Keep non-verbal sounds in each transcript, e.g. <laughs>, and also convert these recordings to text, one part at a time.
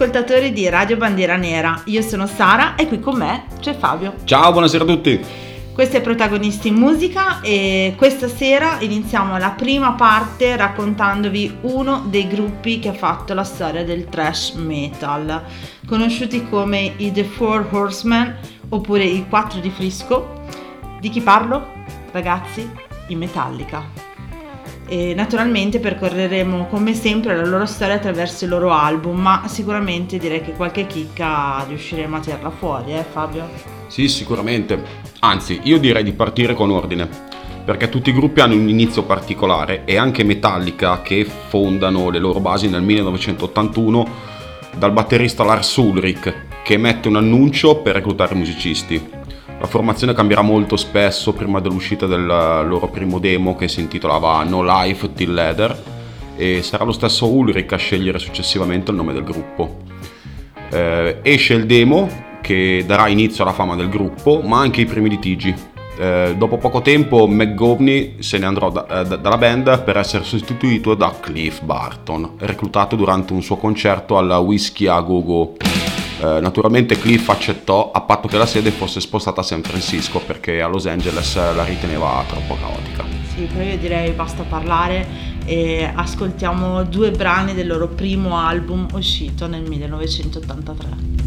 ascoltatori di Radio Bandiera Nera. Io sono Sara e qui con me c'è Fabio. Ciao, buonasera a tutti. Questo è Protagonisti in Musica e questa sera iniziamo la prima parte raccontandovi uno dei gruppi che ha fatto la storia del thrash metal, conosciuti come i The Four Horsemen oppure i Quattro di Frisco. Di chi parlo? Ragazzi, in Metallica e naturalmente percorreremo come sempre la loro storia attraverso i loro album, ma sicuramente direi che qualche chicca riusciremo a tirarla fuori, eh Fabio? Sì, sicuramente. Anzi, io direi di partire con ordine, perché tutti i gruppi hanno un inizio particolare e anche Metallica che fondano le loro basi nel 1981 dal batterista Lars Ulrich che emette un annuncio per reclutare musicisti la formazione cambierà molto spesso prima dell'uscita del loro primo demo che si intitolava No Life Till Leather e sarà lo stesso Ulrich a scegliere successivamente il nome del gruppo. Eh, esce il demo che darà inizio alla fama del gruppo ma anche i primi litigi. Eh, dopo poco tempo McGovney se ne andrà da, eh, dalla band per essere sostituito da Cliff Barton, reclutato durante un suo concerto alla Whiskey a Go Go. Eh, naturalmente Cliff accettò a patto che la sede fosse spostata a San Francisco perché a Los Angeles la riteneva troppo caotica. Sì, però io direi basta parlare e ascoltiamo due brani del loro primo album uscito nel 1983.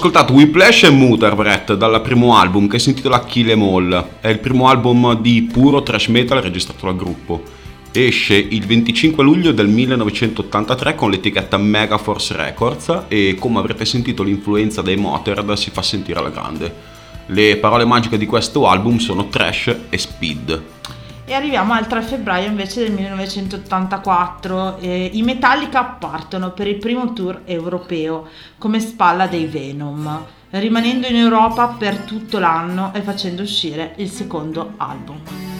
Ascoltato Whiplash e Mutterbreath dal primo album che si intitola Kill Em All. È il primo album di puro thrash metal registrato dal gruppo. Esce il 25 luglio del 1983 con l'etichetta Megaforce Records e come avrete sentito l'influenza dei Motorhead si fa sentire alla grande. Le parole magiche di questo album sono trash e speed. E arriviamo al 3 febbraio invece del 1984. Eh, I Metallica partono per il primo tour europeo come spalla dei Venom, rimanendo in Europa per tutto l'anno e facendo uscire il secondo album.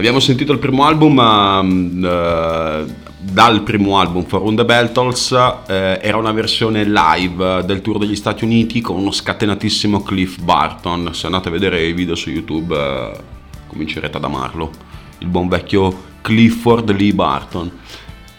Abbiamo sentito il primo album, eh, dal primo album For the Beltals, eh, era una versione live del tour degli Stati Uniti con uno scatenatissimo Cliff Barton. Se andate a vedere i video su YouTube eh, comincerete ad amarlo. Il buon vecchio Clifford Lee Barton.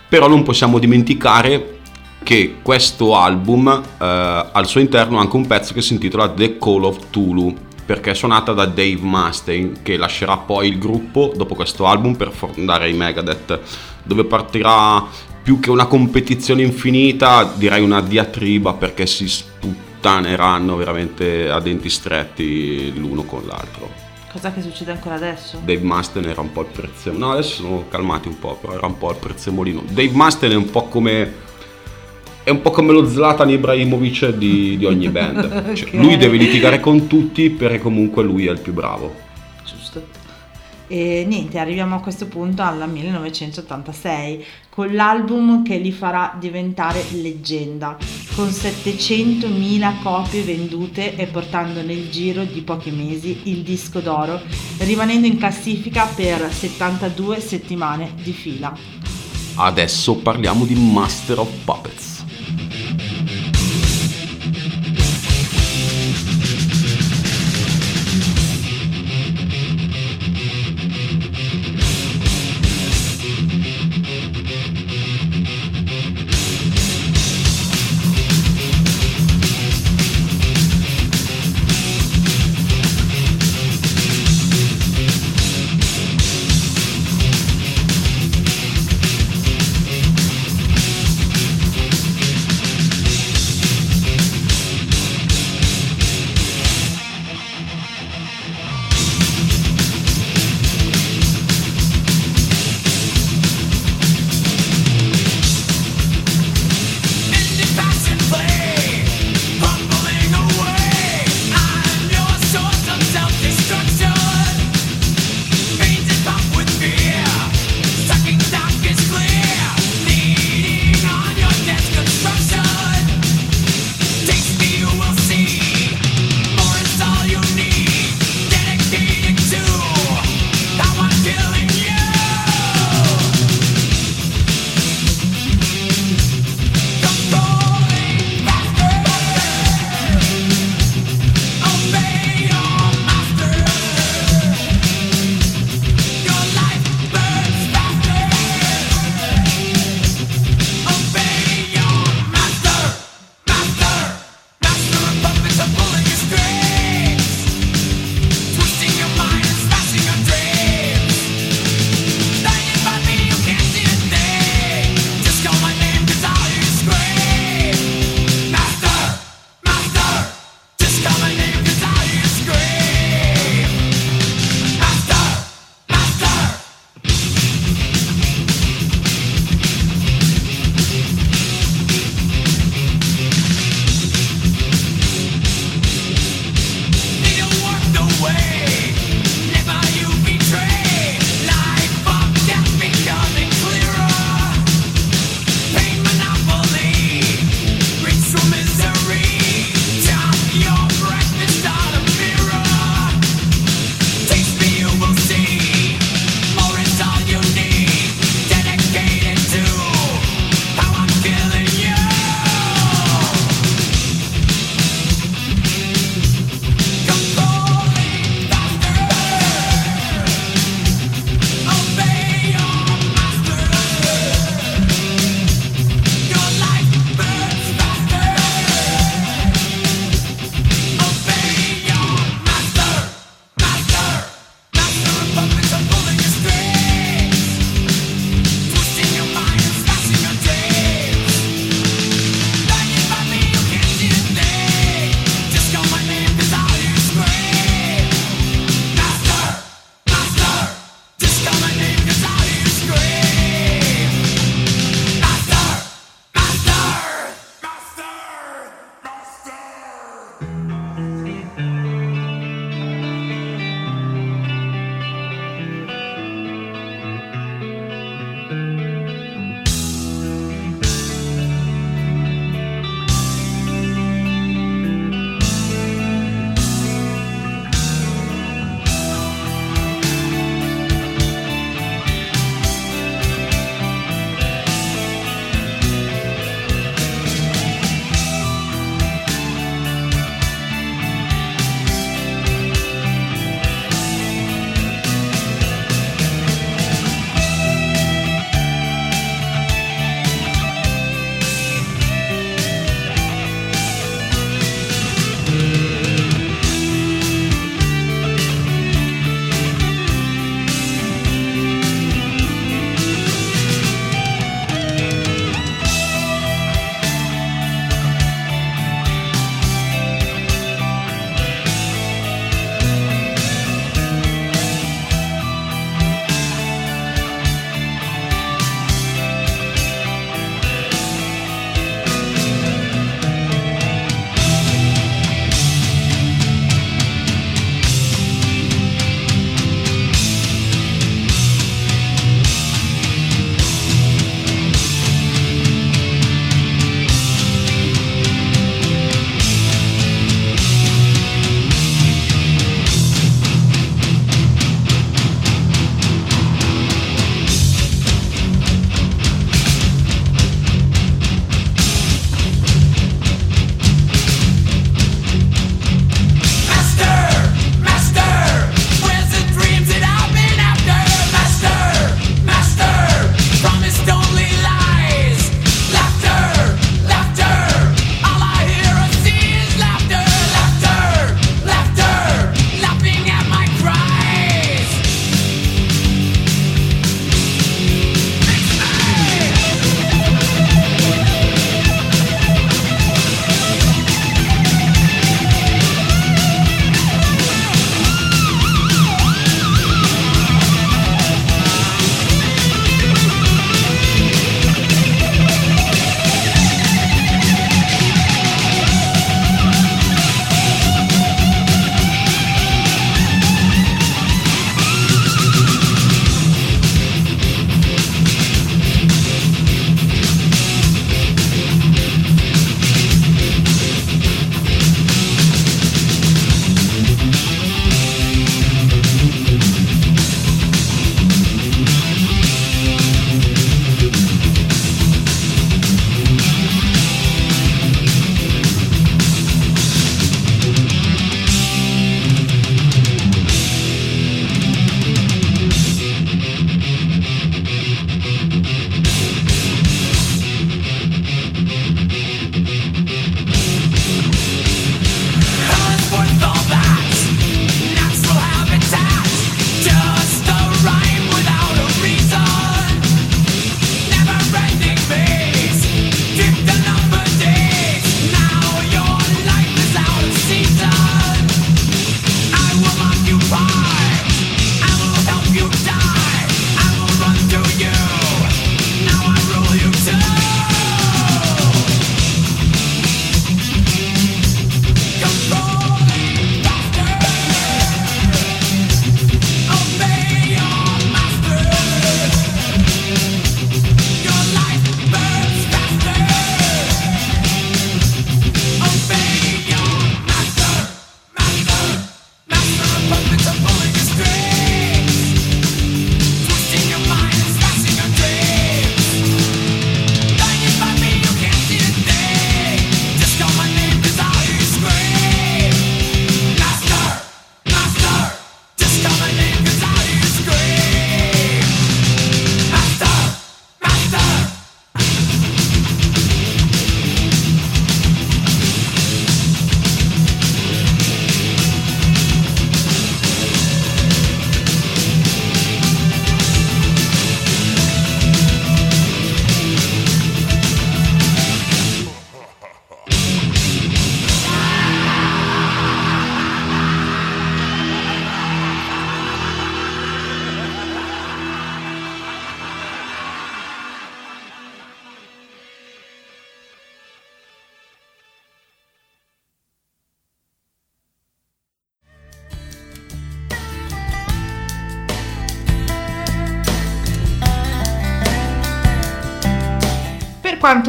Però non possiamo dimenticare che questo album al suo interno ha anche un pezzo che si intitola The Call of Tulu perché è suonata da Dave Mustaine che lascerà poi il gruppo dopo questo album per fondare i Megadeth dove partirà più che una competizione infinita direi una diatriba perché si sputtaneranno veramente a denti stretti l'uno con l'altro. Cosa che succede ancora adesso? Dave Mustaine era un po' il prezzemolino. No adesso sono calmati un po' però era un po' il prezzemolino. Dave Mustaine è un po' come è un po' come lo Zlatan Ibrahimovic di, di ogni band. <laughs> Cioè, Ok. Lui deve litigare con tutti perché comunque lui è il più bravo. Giusto. E niente, arriviamo a questo punto alla 1986 con l'album che li farà diventare leggenda, con 700.000 copie vendute e portando nel giro di pochi mesi il disco d'oro, rimanendo in classifica per 72 settimane di fila. Adesso parliamo di Master of Puppets.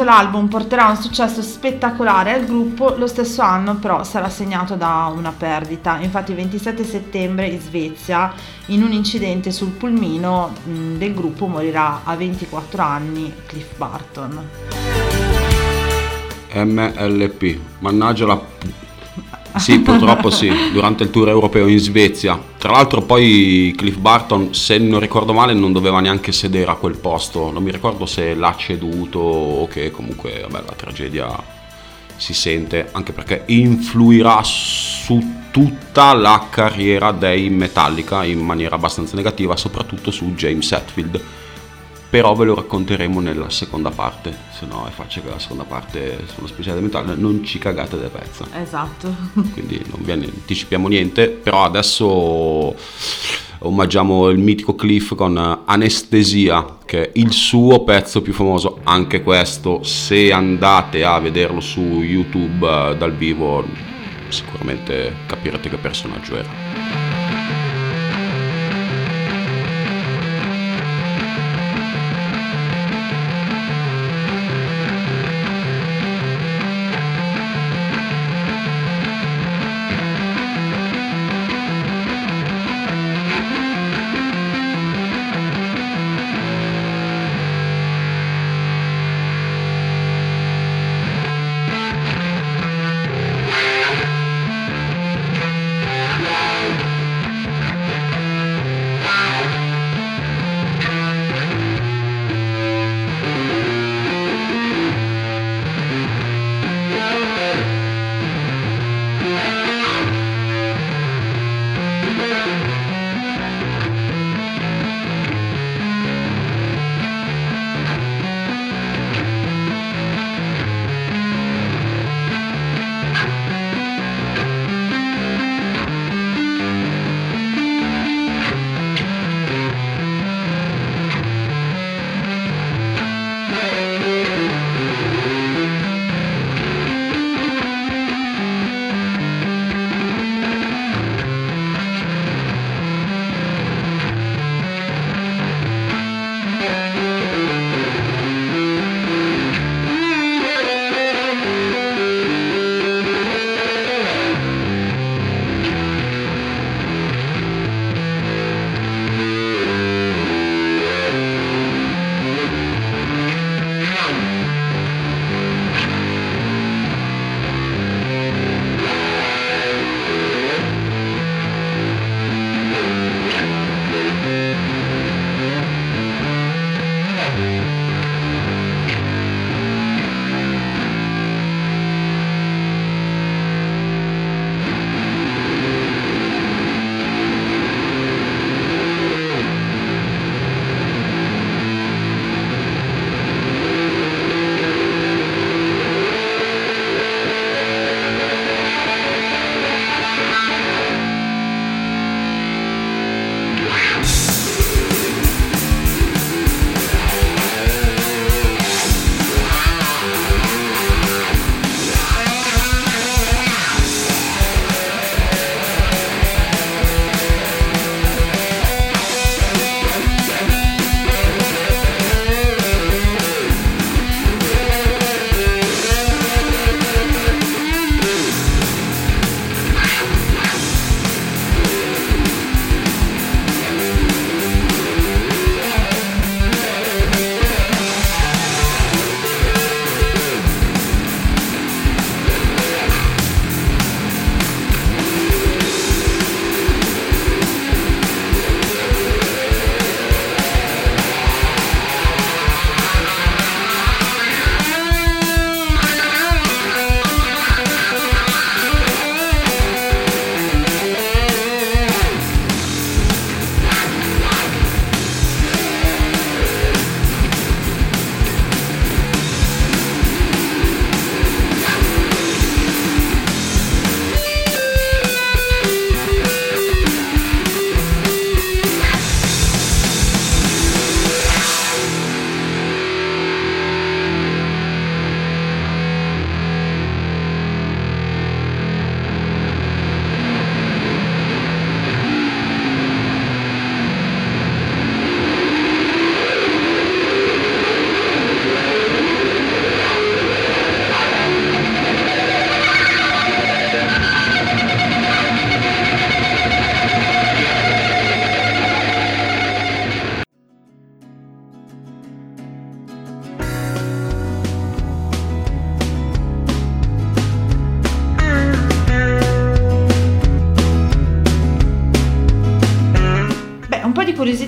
Quanto l'album porterà un successo spettacolare al gruppo, lo stesso anno però sarà segnato da una perdita. Infatti il 27 settembre in Svezia, in un incidente sul pulmino del gruppo, morirà a 24 anni Cliff Barton. MLP, mannaggia la... Sì, purtroppo sì, durante il tour europeo in Svezia. Tra l'altro poi Cliff Barton, se non ricordo male, non doveva neanche sedere a quel posto. Non mi ricordo se l'ha ceduto o che comunque vabbè, la tragedia si sente, anche perché influirà su tutta la carriera dei Metallica in maniera abbastanza negativa, soprattutto su James Hetfield però ve lo racconteremo nella seconda parte, se no è facile che la seconda parte sulla speciale mentale non ci cagate del pezzo. Esatto. <laughs> Quindi non vi anticipiamo niente, però adesso omaggiamo il mitico Cliff con Anestesia, che è il suo pezzo più famoso, anche questo, se andate a vederlo su YouTube eh, dal vivo sicuramente capirete che personaggio era.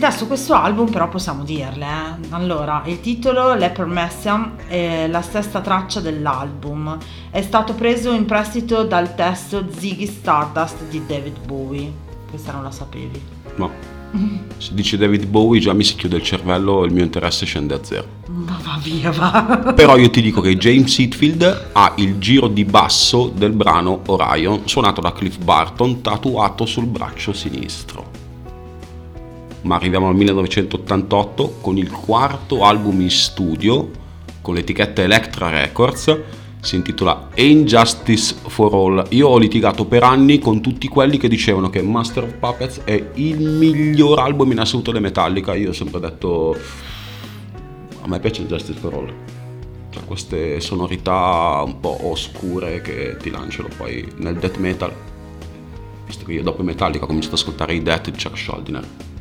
Curiosità su questo album però possiamo dirle. eh. Allora, il titolo Leper Messiam è la stessa traccia dell'album. È stato preso in prestito dal testo Ziggy Stardust di David Bowie. Questa non la sapevi. No. <laughs> Se dice David Bowie già mi si chiude il cervello e il mio interesse scende a zero. Ma va via, va. <laughs> Però io ti dico che James Hetfield ha il giro di basso del brano Orion, suonato da Cliff Barton, tatuato sul braccio sinistro. Ma arriviamo al 1988 con il quarto album in studio con l'etichetta Electra Records. Si intitola Injustice for All. Io ho litigato per anni con tutti quelli che dicevano che Master of Puppets è il miglior album in assoluto dei Metallica. Io ho sempre detto a me piace Justice for All. Cioè, queste sonorità un po' oscure che ti lanciano poi nel death metal. Visto che io dopo Metallica ho cominciato ad ascoltare i death di Chuck Schuldiner.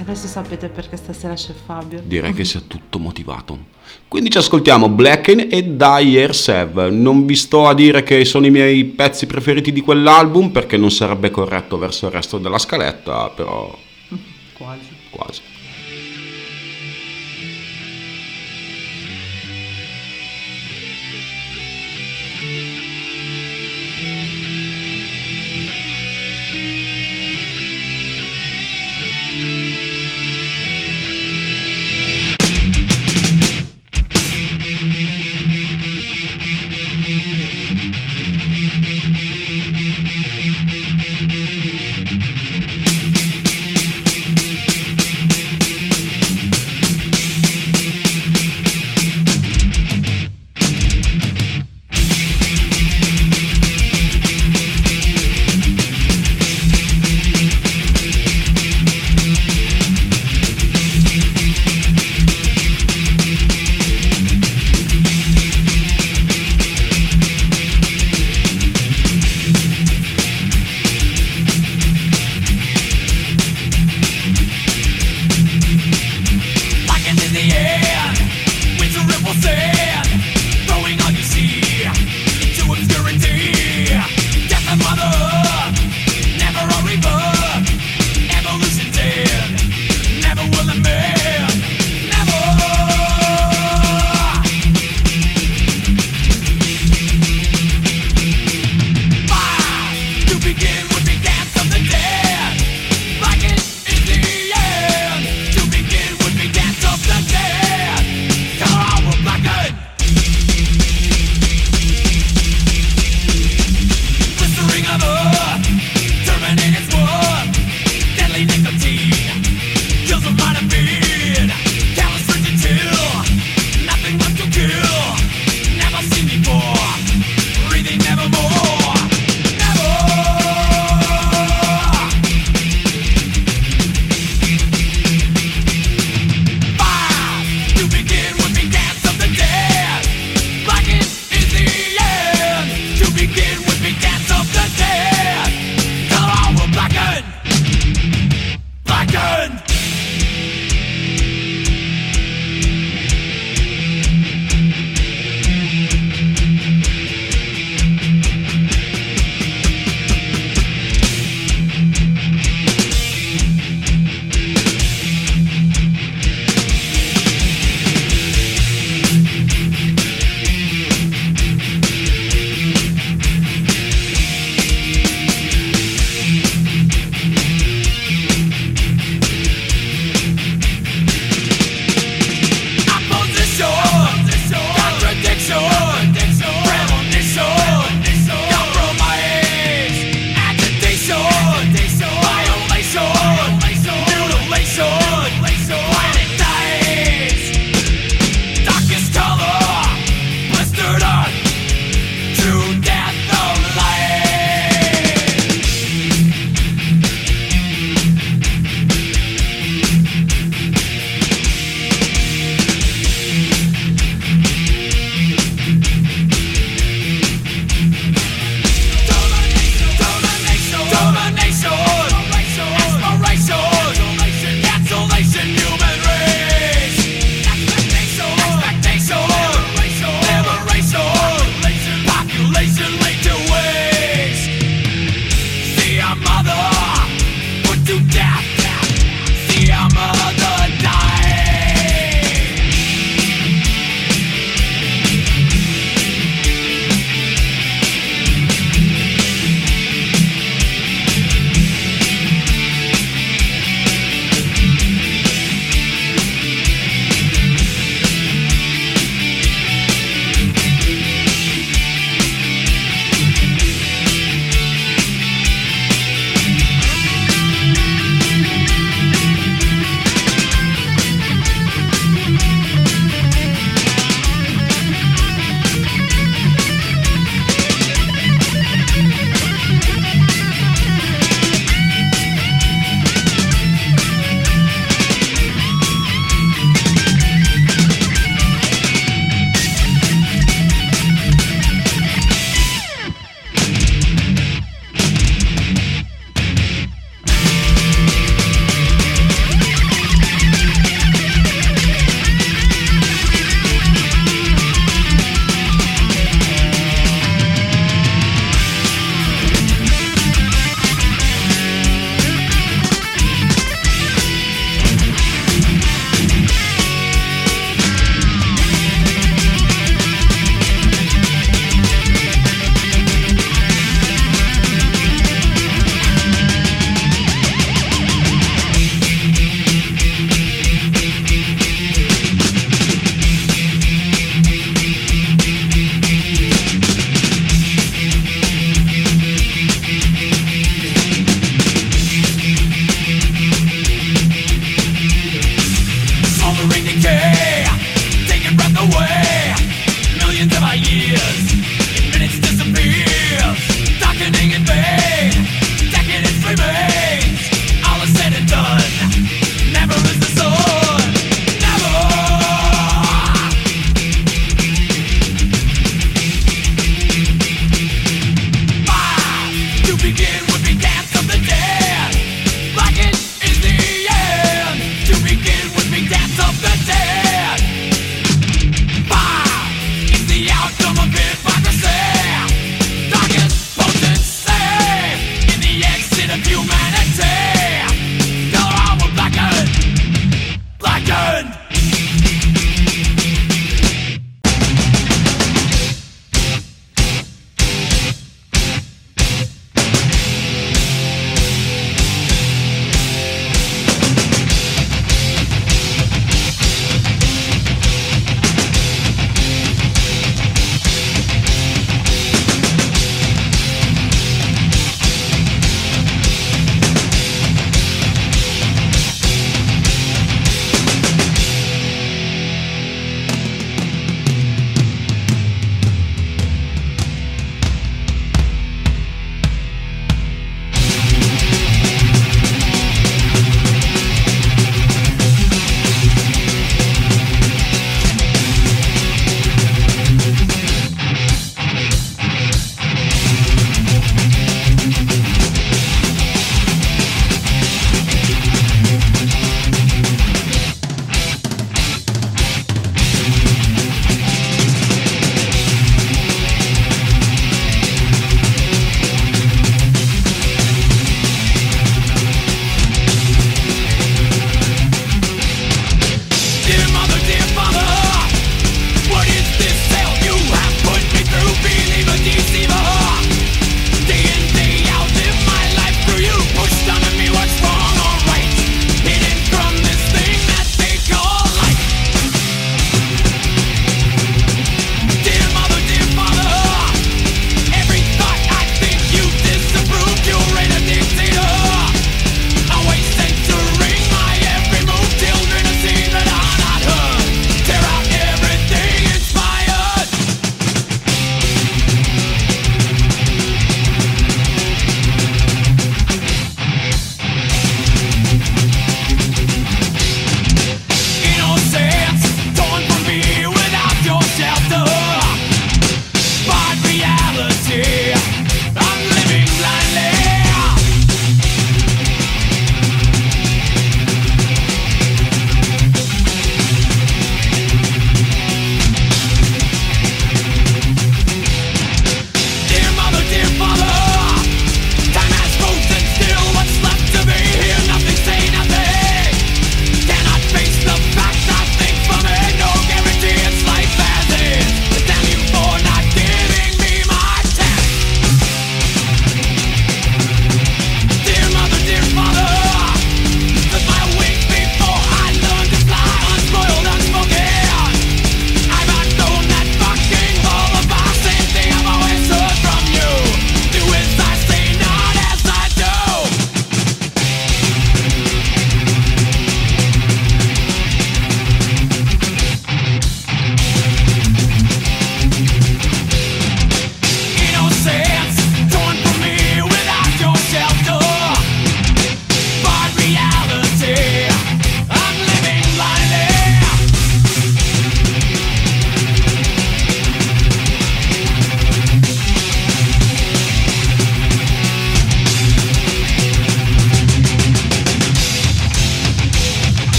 Adesso sapete perché stasera c'è Fabio. Direi che sia tutto motivato. Quindi ci ascoltiamo Blacken e Die Sev. Non vi sto a dire che sono i miei pezzi preferiti di quell'album perché non sarebbe corretto verso il resto della scaletta, però <laughs> Quasi. quasi.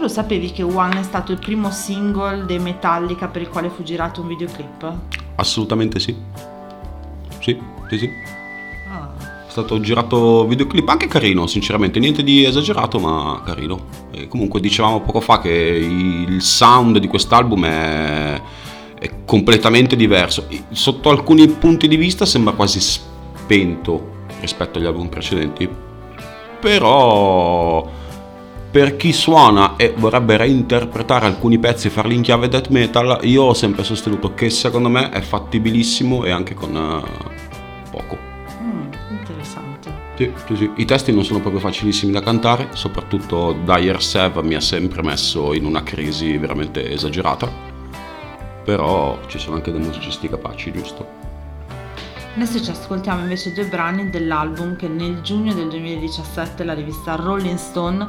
Lo sapevi che One è stato il primo single dei Metallica per il quale fu girato un videoclip? Assolutamente sì. Sì, sì, sì. Ah. È stato girato videoclip anche carino, sinceramente, niente di esagerato, ma carino. E comunque dicevamo poco fa che il sound di quest'album è, è completamente diverso. Sotto alcuni punti di vista sembra quasi spento rispetto agli album precedenti. Però per chi suona e vorrebbe reinterpretare alcuni pezzi e farli in chiave death metal, io ho sempre sostenuto che secondo me è fattibilissimo e anche con eh, poco. Mm, interessante. Sì, sì, sì. I testi non sono proprio facilissimi da cantare, soprattutto Dire Sev mi ha sempre messo in una crisi veramente esagerata, però ci sono anche dei musicisti capaci, giusto? Adesso ci ascoltiamo invece due brani dell'album che nel giugno del 2017 la rivista Rolling Stone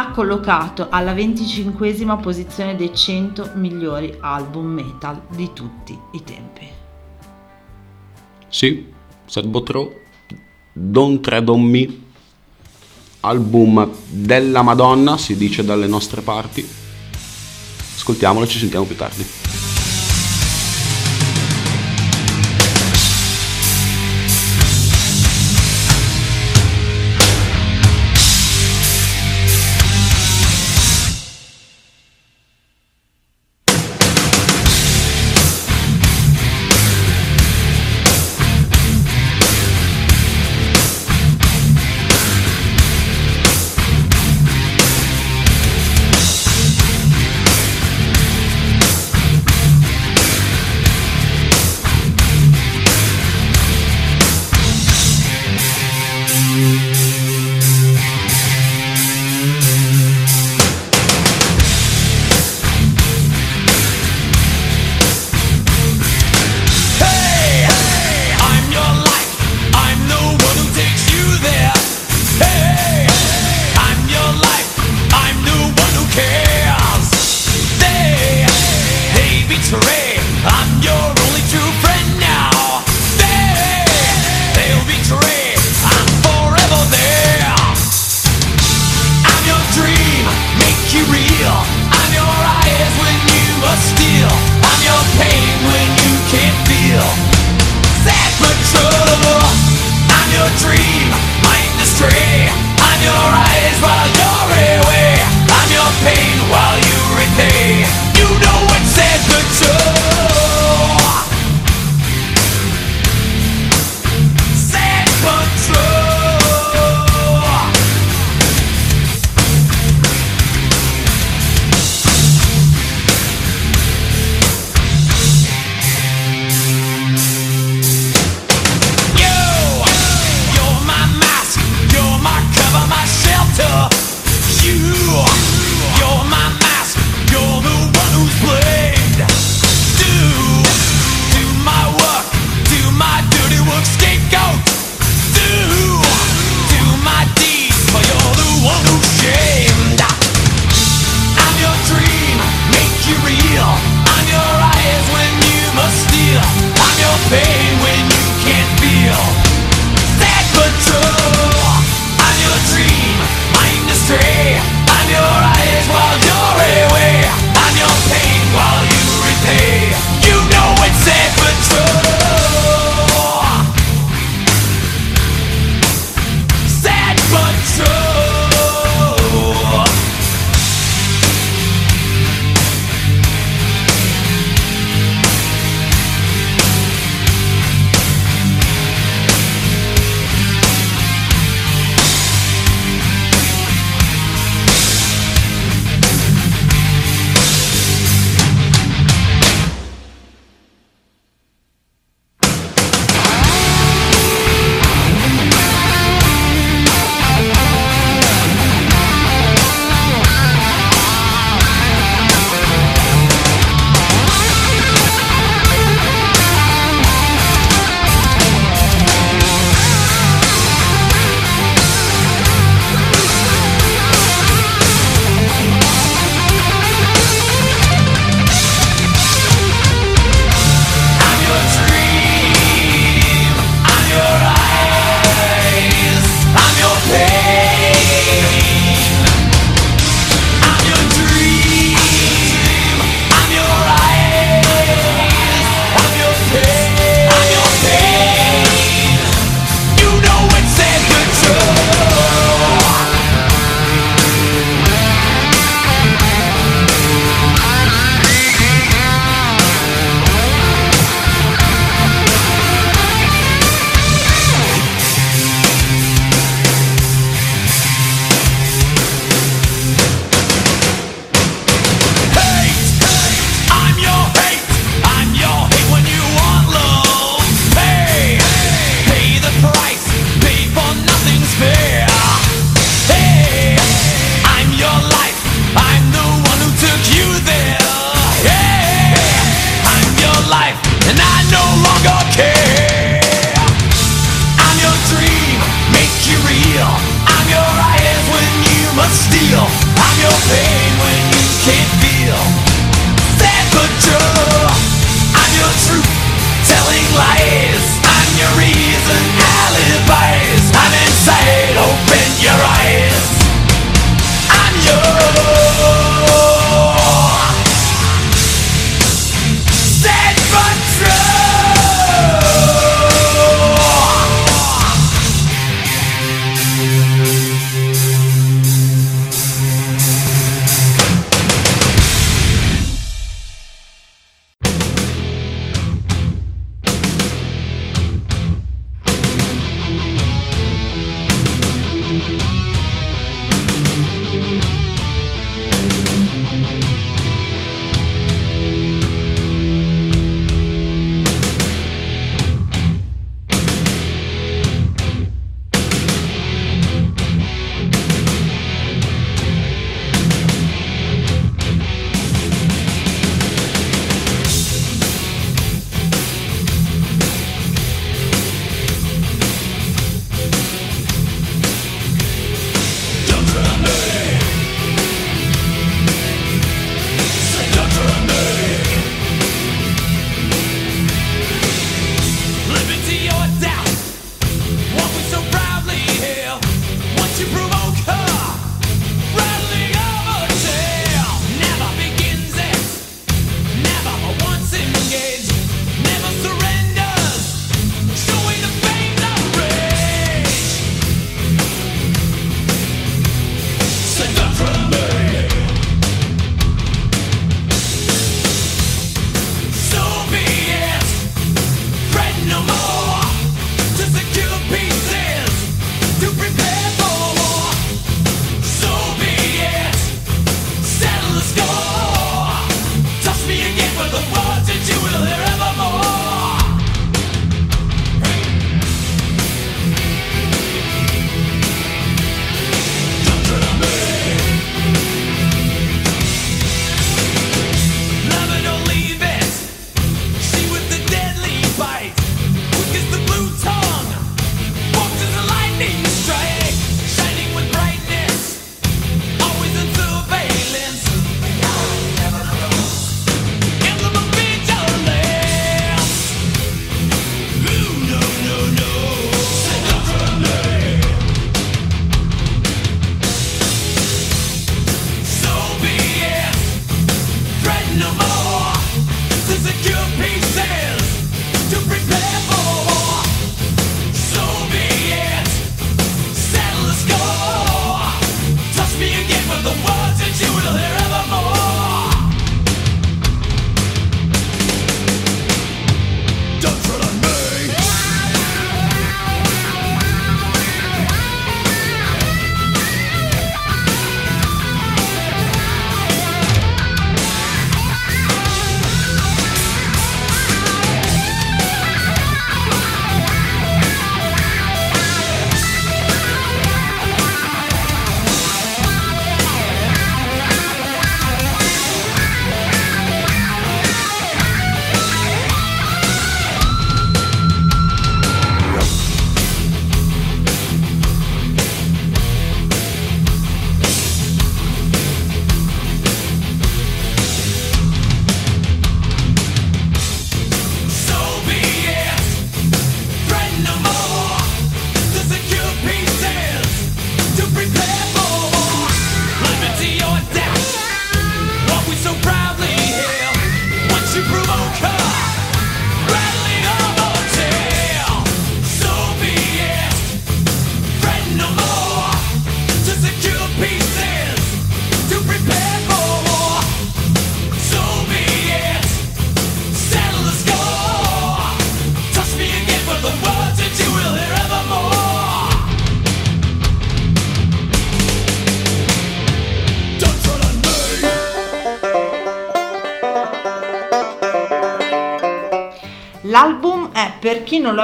ha collocato alla 25esima posizione dei 100 migliori album metal di tutti i tempi. Sì, Sad Botro, Don't Tread on Me, album della Madonna, si dice dalle nostre parti. Ascoltiamolo ci sentiamo più tardi.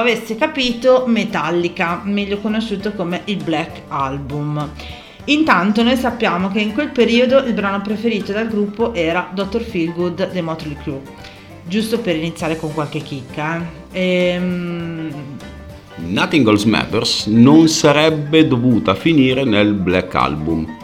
Avesse capito, Metallica, meglio conosciuto come il Black Album. Intanto noi sappiamo che in quel periodo il brano preferito dal gruppo era Dr. Feelgood dei Motley Crue. Giusto per iniziare con qualche chicca. Eh. Ehm, Nothing Else Matters non sarebbe dovuta finire nel Black Album.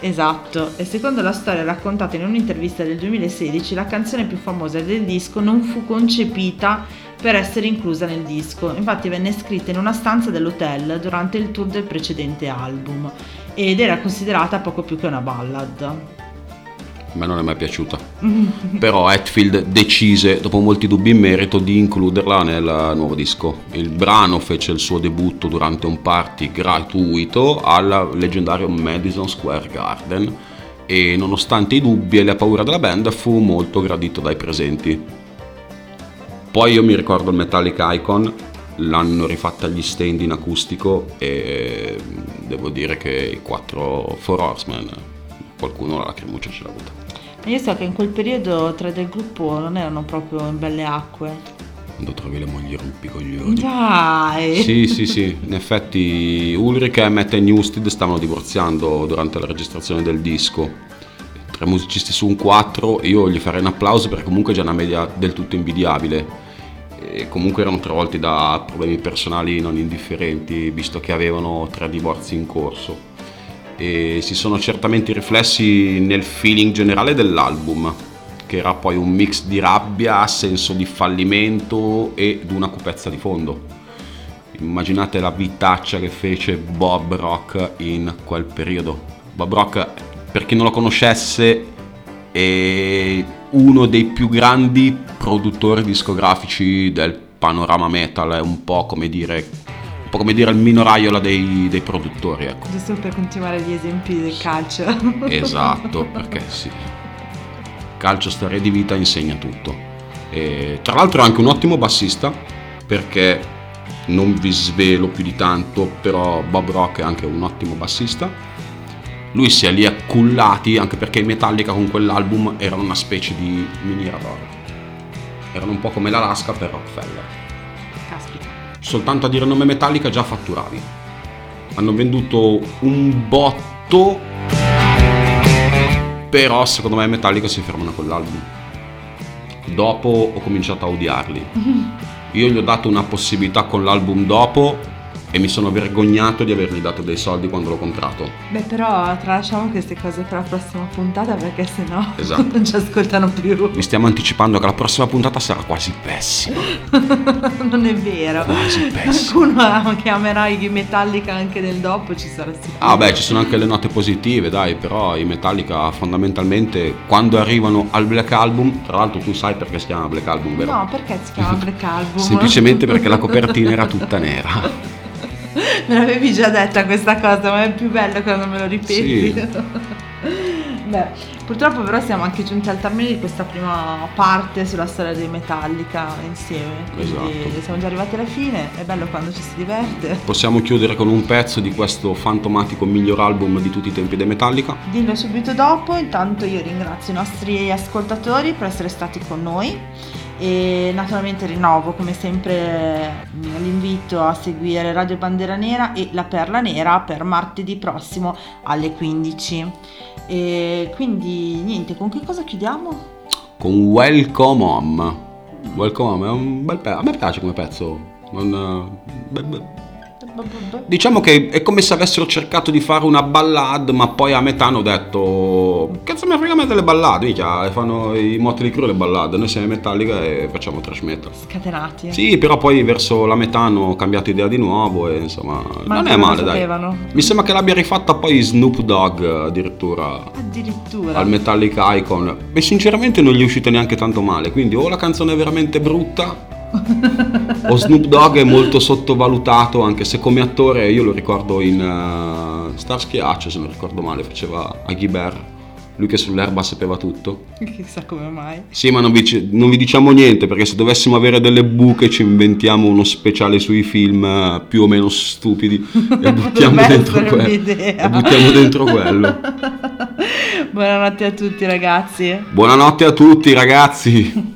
Esatto, e secondo la storia raccontata in un'intervista del 2016, la canzone più famosa del disco non fu concepita per essere inclusa nel disco, infatti venne scritta in una stanza dell'hotel durante il tour del precedente album ed era considerata poco più che una ballad. A me non è mai piaciuta. <laughs> Però Hetfield decise, dopo molti dubbi in merito, di includerla nel nuovo disco. Il brano fece il suo debutto durante un party gratuito al leggendario Madison Square Garden e nonostante i dubbi e le paure della band fu molto gradito dai presenti. Poi io mi ricordo il Metallic Icon, l'hanno rifatta agli stand in acustico e devo dire che i quattro Four Horsemen, qualcuno la lacrimuccia ce l'ha avuta. Io so che in quel periodo tre del gruppo non erano proprio in belle acque. Quando trovi le mogli rompi coglioni. Dai! Sì, sì, sì, in effetti Ulrich e Matt e Newsted stavano divorziando durante la registrazione del disco. Tre musicisti su un quattro, io gli farei un applauso perché comunque è già una media del tutto invidiabile. E comunque erano travolti da problemi personali non indifferenti, visto che avevano tre divorzi in corso. E si sono certamente riflessi nel feeling generale dell'album, che era poi un mix di rabbia, senso di fallimento e di una cupezza di fondo. Immaginate la vitaccia che fece Bob Rock in quel periodo. Bob Rock, per chi non lo conoscesse, è uno dei più grandi produttori discografici del panorama metal, è un po' come dire, un po' come dire il minoraiola dei, dei produttori. Ecco. Giusto per continuare gli esempi del calcio. <laughs> Esatto, perché sì. Calcio, storia di vita insegna tutto. E, tra l'altro è anche un ottimo bassista, perché non vi svelo più di tanto, però Bob Rock è anche un ottimo bassista. Lui si è lì accullati, anche perché i Metallica con quell'album erano una specie di mini radar. Erano un po' come l'Alaska per Rockefeller. Caspita. Soltanto a dire il nome Metallica già fatturavi. Hanno venduto un botto, però secondo me Metallica si fermano a quell'album. Dopo ho cominciato a odiarli. <laughs> Io gli ho dato una possibilità con l'album dopo e mi sono vergognato di avergli dato dei soldi quando l'ho comprato. Beh, però tralasciamo queste cose per la prossima puntata perché sennò Esatto. <laughs> non ci ascoltano più. Vi stiamo anticipando che la prossima puntata sarà quasi pessima. <laughs> non è vero. Quasi pessimo. Qualcuno che amerà i Metallica anche nel dopo ci sarà sicuro. Ah beh, ci sono anche le note positive, dai, però i Metallica fondamentalmente quando arrivano al Black Album, tra l'altro tu sai perché si chiama Black Album, vero? No, perché si chiama Black Album? Semplicemente perché la copertina era tutta <laughs> nera. Me l'avevi già detta questa cosa, ma è più bello quando me lo ripeti. Sì. <laughs> Beh, purtroppo però siamo anche giunti al termine di questa prima parte sulla storia dei Metallica insieme. Quindi Esatto. siamo già arrivati alla fine, è bello quando ci si diverte. Possiamo chiudere con un pezzo di questo fantomatico miglior album di tutti i tempi dei Metallica. Dillo subito dopo, intanto io ringrazio i nostri ascoltatori per essere stati con noi e naturalmente rinnovo come sempre l'invito a seguire Radio Bandera Nera e La Perla Nera per martedì prossimo alle 15. E quindi niente, con che cosa chiudiamo? Con Welcome Home. Welcome Home è un bel pezzo. A me piace come pezzo. Non, eh, beh. Diciamo che è come se avessero cercato di fare una ballad, ma poi a metà hanno detto: Cazzo, mi frega a me delle ballad, minchia, fanno i Motley Crue le ballad. Noi siamo in Metallica e facciamo trash metal. Scatenati. Sì, però poi verso la metà hanno cambiato idea di nuovo e insomma, Ma non è male, dai. Mi sembra che l'abbia rifatta poi Snoop Dogg addirittura Addirittura. al Metallic Icon e sinceramente non gli è uscita neanche tanto male quindi o la canzone è veramente brutta <laughs> o Snoop Dogg è molto sottovalutato anche se come attore io lo ricordo in uh, Starsky Hutch se non ricordo male faceva Aghi Bear lui che sull'erba sapeva tutto <laughs> Chissà come mai. sì ma non vi, non vi diciamo niente perché se dovessimo avere delle buche ci inventiamo uno speciale sui film eh, più o meno stupidi <laughs> e buttiamo dentro quello e buttiamo dentro quello Buonanotte a tutti ragazzi. buonanotte a tutti ragazzi <laughs>